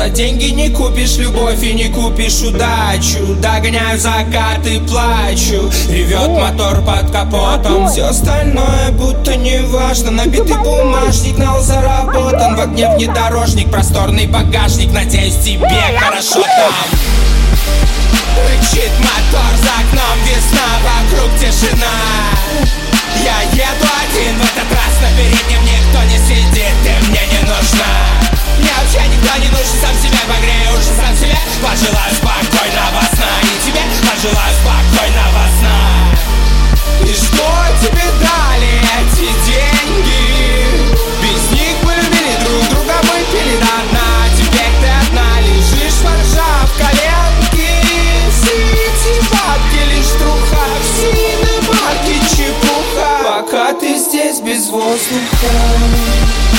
За деньги не купишь любовь и не купишь удачу. Догоняю закат и плачу. Ревет мотор под капотом. Все остальное будто не важно Набитый бумажник, нал заработан. В огне внедорожник, просторный багажник. Надеюсь, тебе хорошо там. Рычит мотор за окном. Весна, вокруг тишина. Я еду один. В этот раз На переднем никто не сидит Ты мне не нужна вообще никто не нужен Сам себя погрею уже сам себя Пожелаю спокойного сна И тебе пожелаю спокойного сна И что тебе дали эти деньги? Без них мы любили друг друга, мы пили до дна. Теперь ты одна лежишь, поджав коленки. Все эти бабки, лишь труха Все иномарки чепуха. Пока ты здесь без воздуха.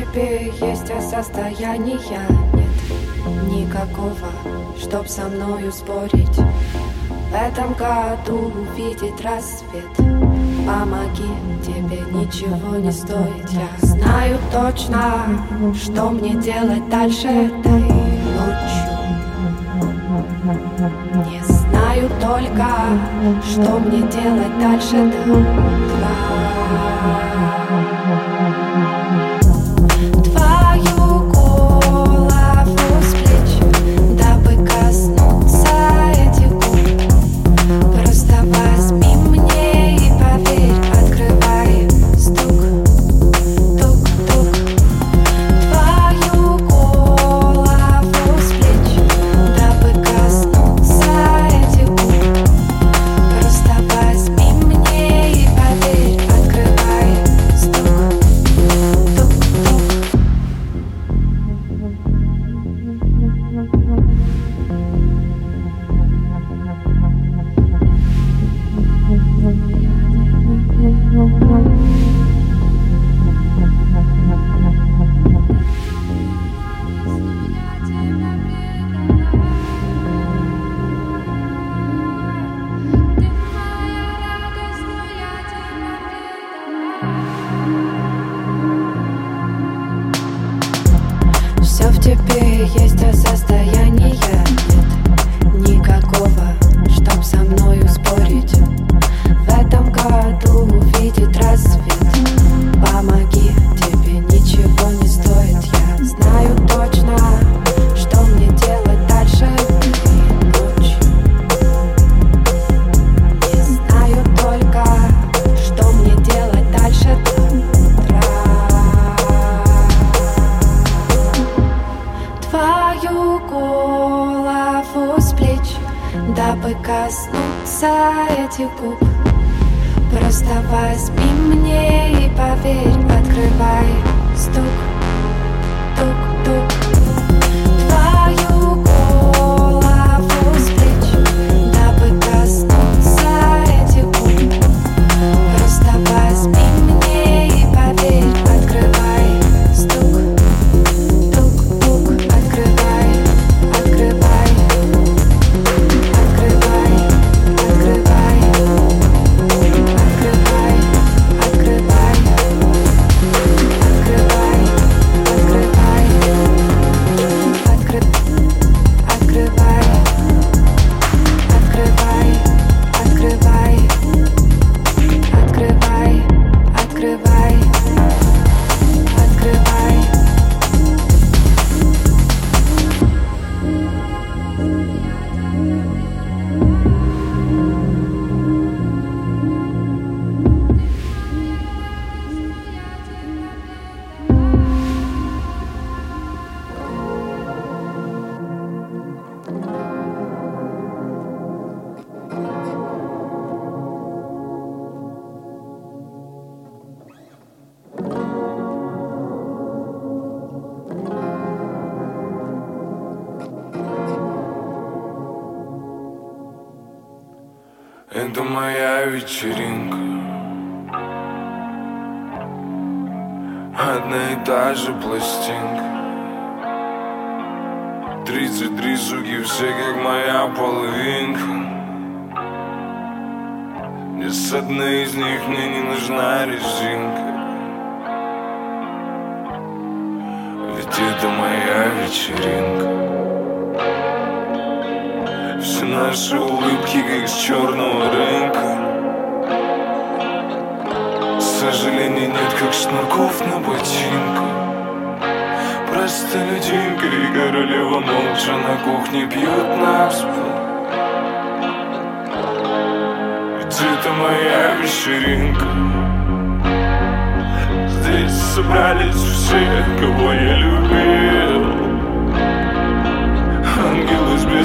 Тебе есть, а состояния нет никакого, чтоб со мною спорить. В этом году увидеть рассвет Помоги, тебе ничего не стоит. Я знаю точно, что мне делать дальше. Этой ночью. Не знаю только, что мне делать дальше. До Это моя вечеринка Одна и та же пластинка. Тридцать три суки, все как моя половинка. Ни с одной из них мне не нужна резинка. Ведь это моя вечеринка наши улыбки, как с черного рынка. Сожалений нет, как шнурков на ботинках. Просто людинка и королева молча на кухне пьют наспор Ведь это моя вечеринка. Здесь собрались все, кого я любил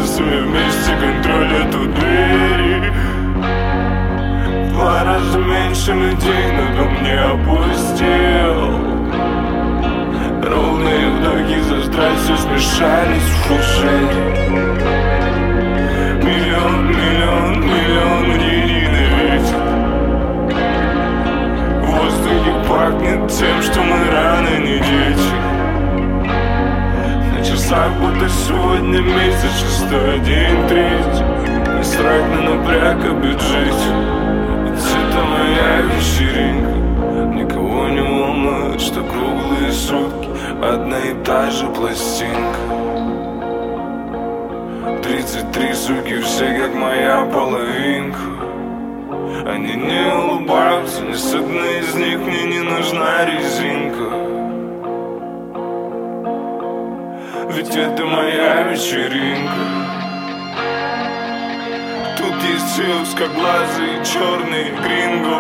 Ангелы с бесами вместе контролят у двери В два раза меньше людей, но дом не опустел Ровные вдохи за страстью смешались в фужере Миллион, миллион, миллион мнений на ветер В воздухе пахнет тем, что мы рано шаг, будто сегодня месяц Шестой, день, третий Не срать на напряг, Ведь это моя вечеринка Никого не волнует, что круглые сутки. Одна и та же пластинка. Тридцать три суки, все как моя половинка. Они не улыбаются, ни с одной из них мне не нужна резинка Ведь это моя вечеринка. Тут есть все узкоглазые черные гринго.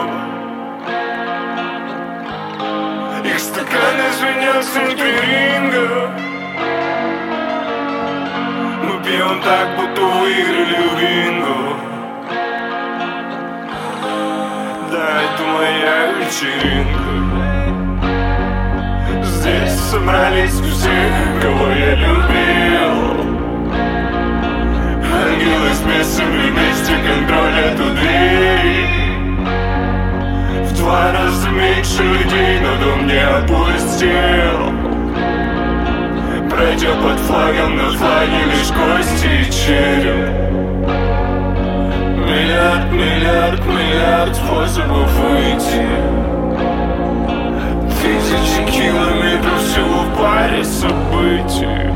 Их стаканы звенят в центре ринга. Мы пьем так, будто выиграли в бинго. Да, это моя вечеринка. Здесь собрались все, кого я любил. Ангелы с бесами вместе контролят у двери В два раза меньше людей, но дом не опустел. Пройдя под флагом, на флаге лишь кости и череп. Миллиард, миллиард, миллиард способов выйти Тысячи километров всего в паре событий.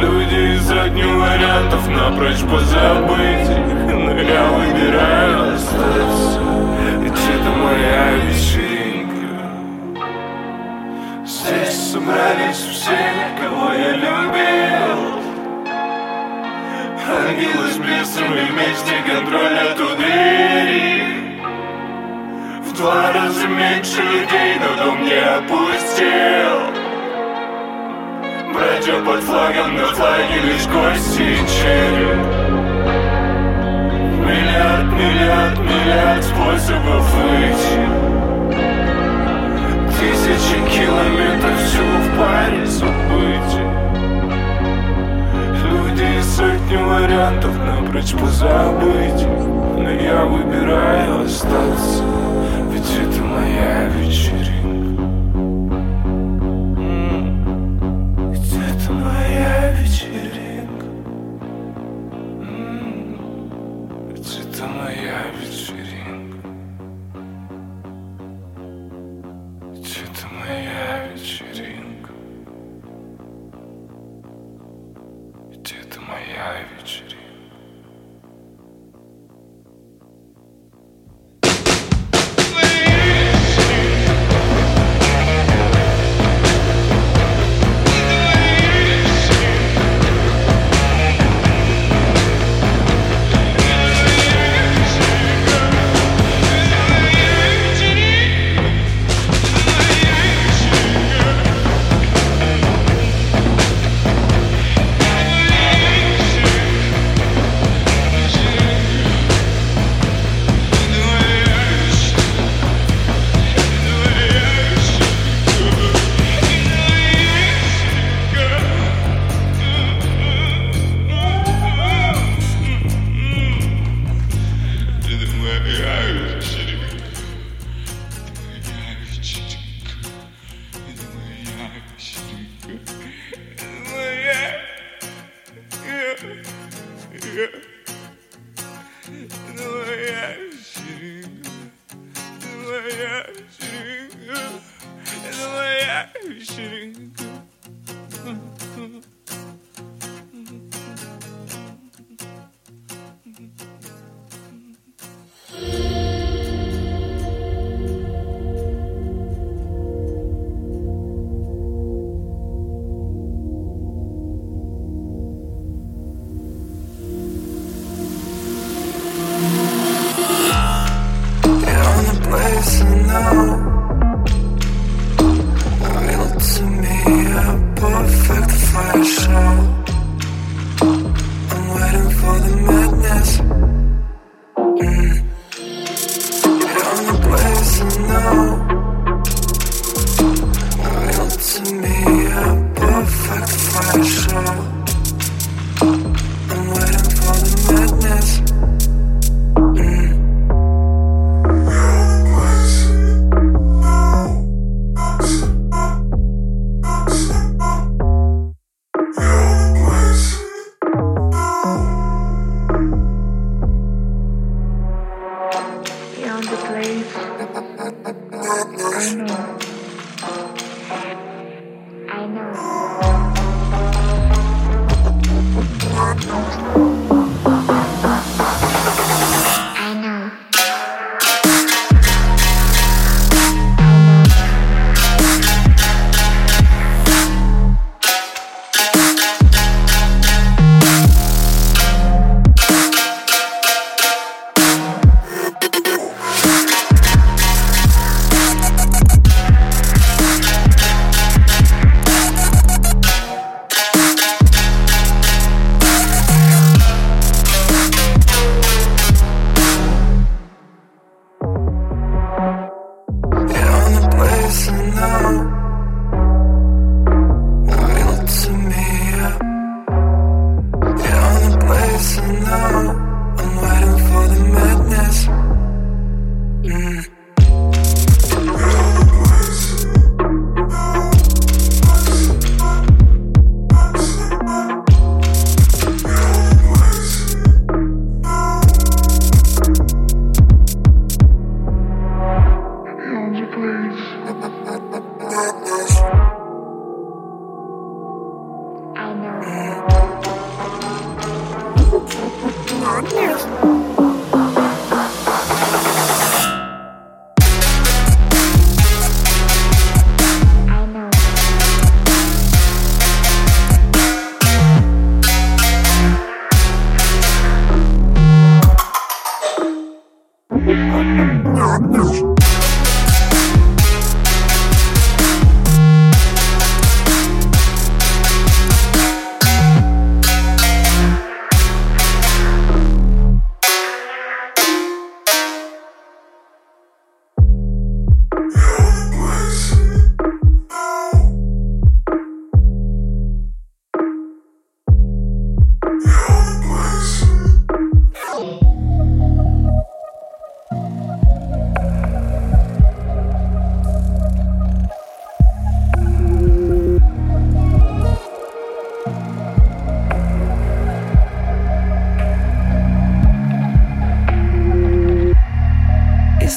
Люди из одних вариантов напрочь позабыть Но я выбираю остаться. Ведь это моя вечеринка. Здесь собрались все, кого я любил. Ангелы с бесами вместе контролят у двери два раза меньше людей, но дом не опустел Братья под флагом, на флаге лишь кости череп Миллиард, миллиард, миллиард способов выйти. Тысячи километров всего в паре событий Люди и сотни вариантов напрочь позабыть. Но я выбираю остаться моя вечеринка yeah,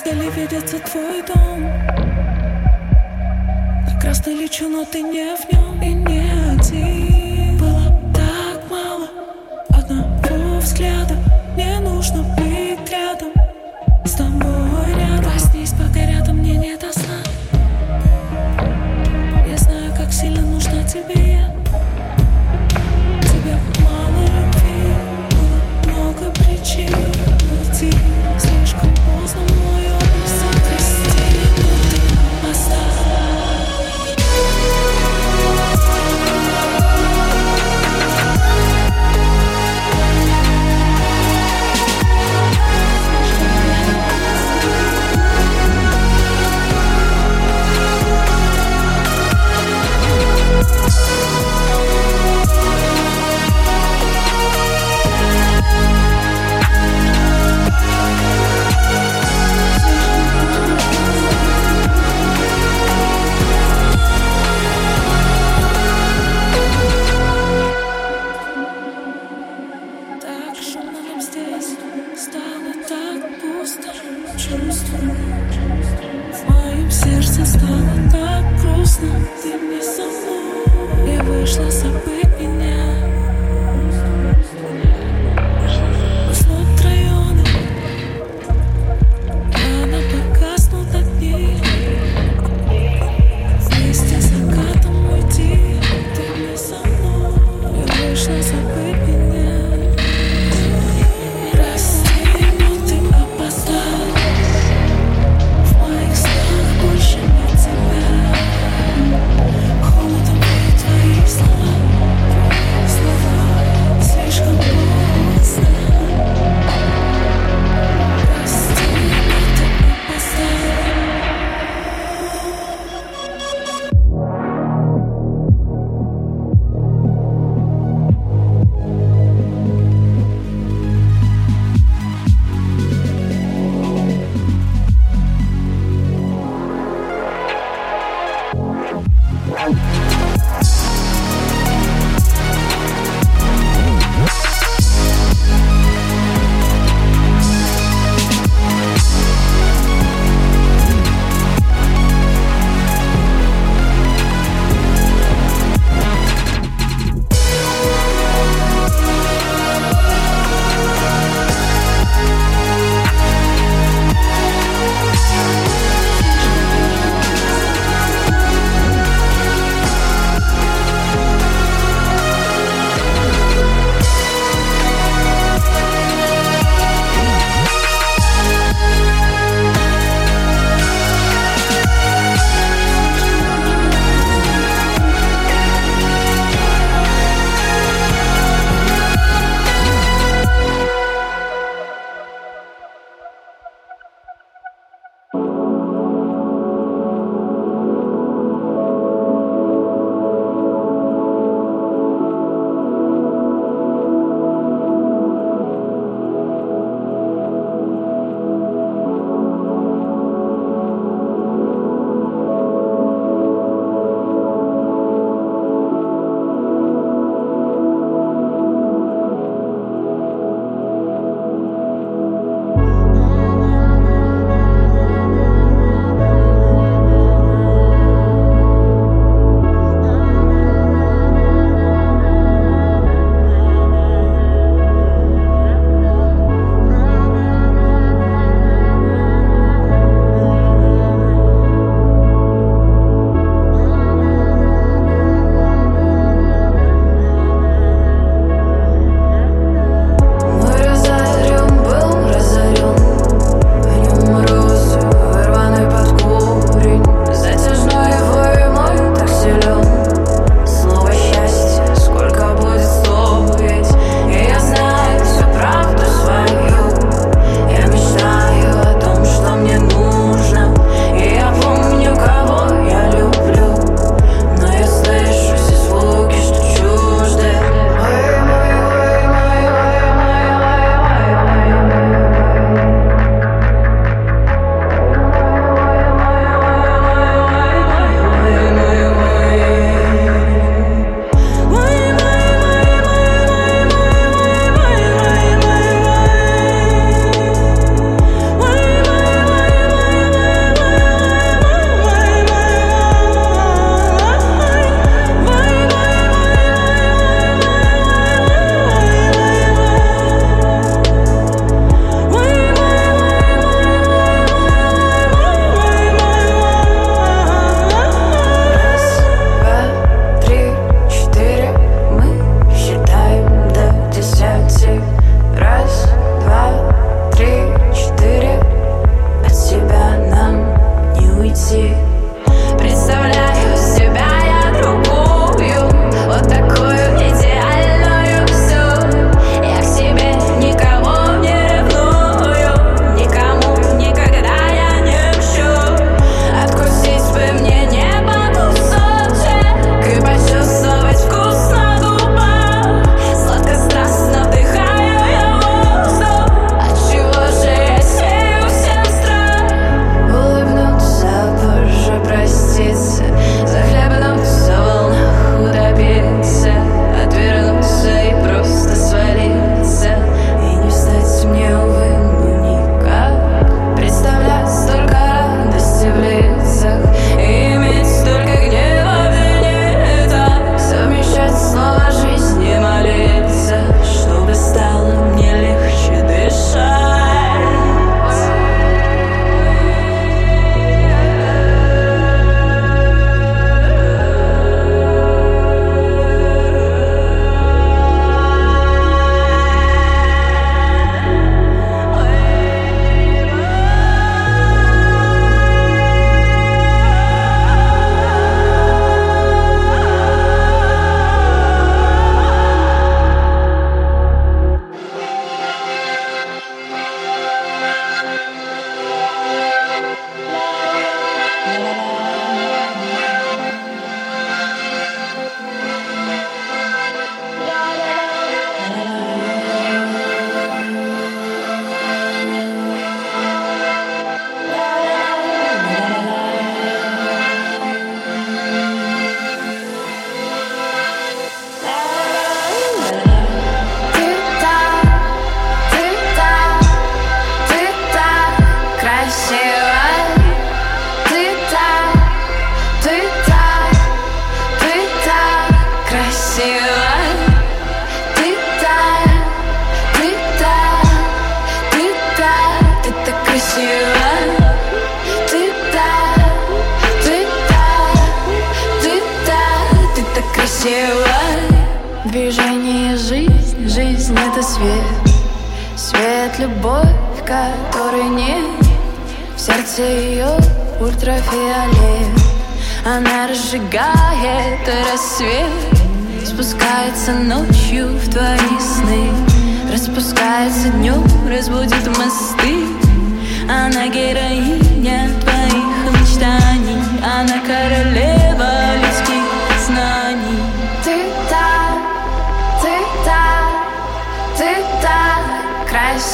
Издали видится твой дом? Прекрасно лечу, но ты не в нем и не один. Было так мало одного взгляда. Не нужно свет Свет, любовь, которой нет В сердце ее ультрафиолет. Она разжигает твой рассвет Спускается ночью в твои сны. Распускается днем, разбудит мосты. Она героиня твоих мечтаний. Она королева.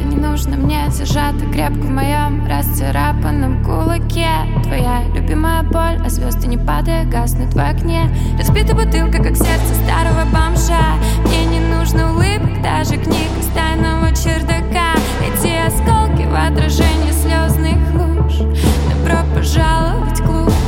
взгляда не нужно мне Зажата крепко в моем расцарапанном кулаке. Твоя любимая боль, а звезды не падая гаснут в окне. Разбита бутылка, как сердце старого бомжа. Мне не нужно улыбок, даже книг из тайного чердака. Эти осколки в отражении слезных луж. Добро пожаловать в клуб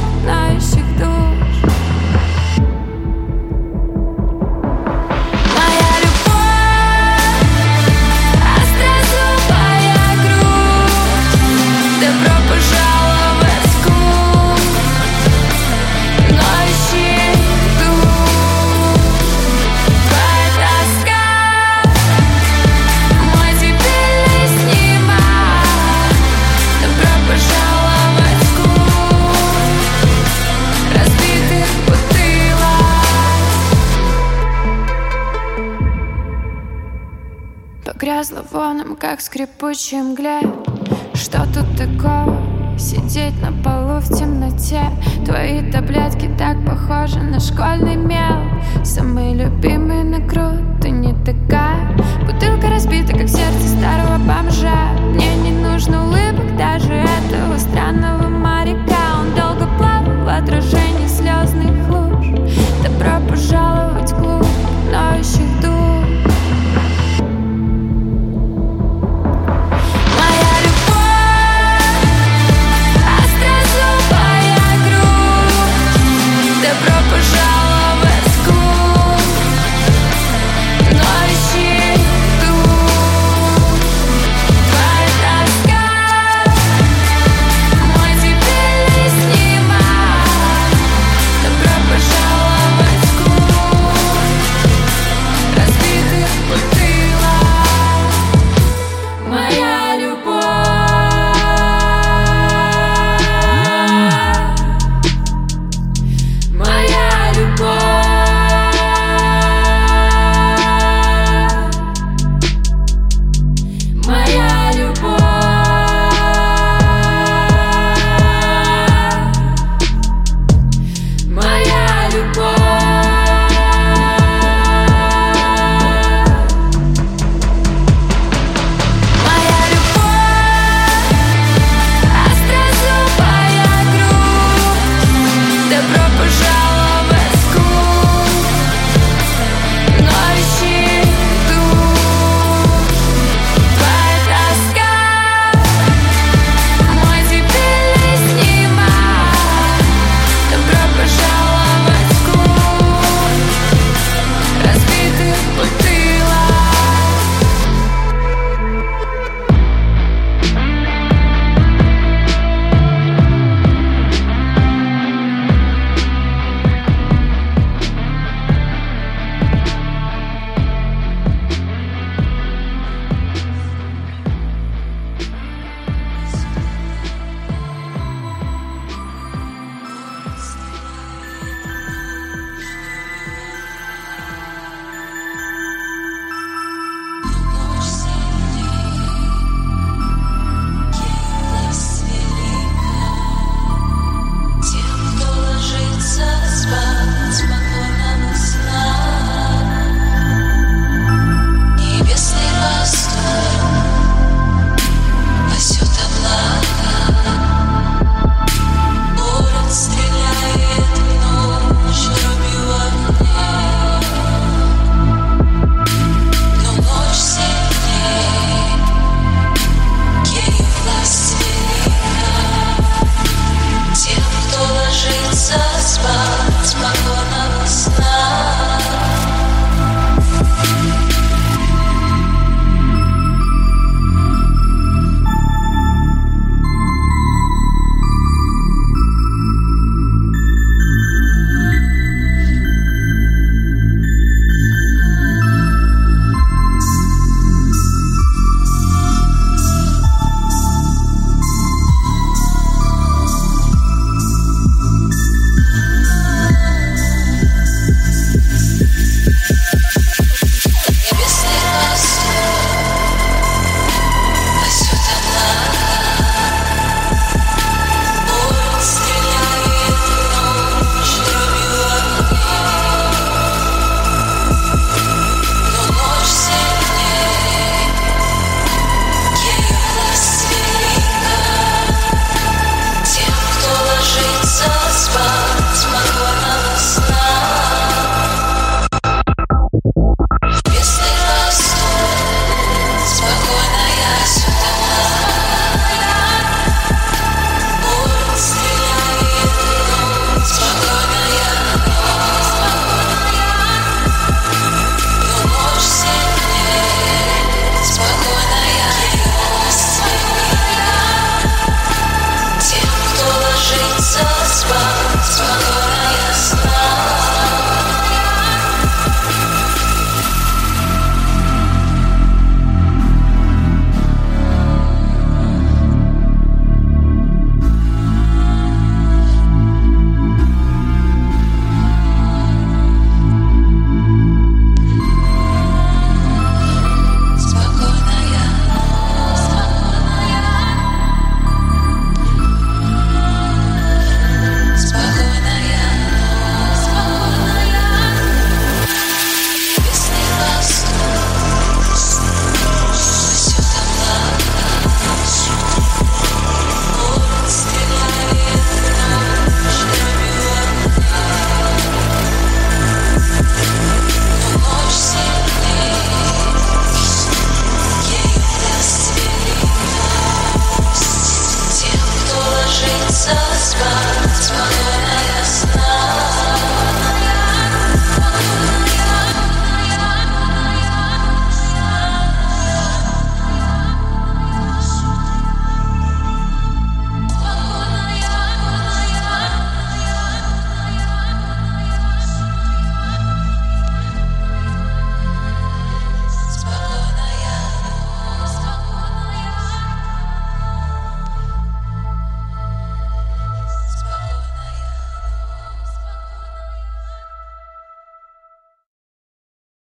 звоном, как скрипучий мгле Что тут такого? Сидеть на полу в темноте. Твои таблетки так похожи на школьный мел. Самый любимый на грудь, ты не такая. Бутылка разбита, как сердце старого бомжа. Мне не нужно улыбок даже этого странного моряка. Он долго плавал в отражении слезных луж. Добро пожаловать в клуб ноющих душ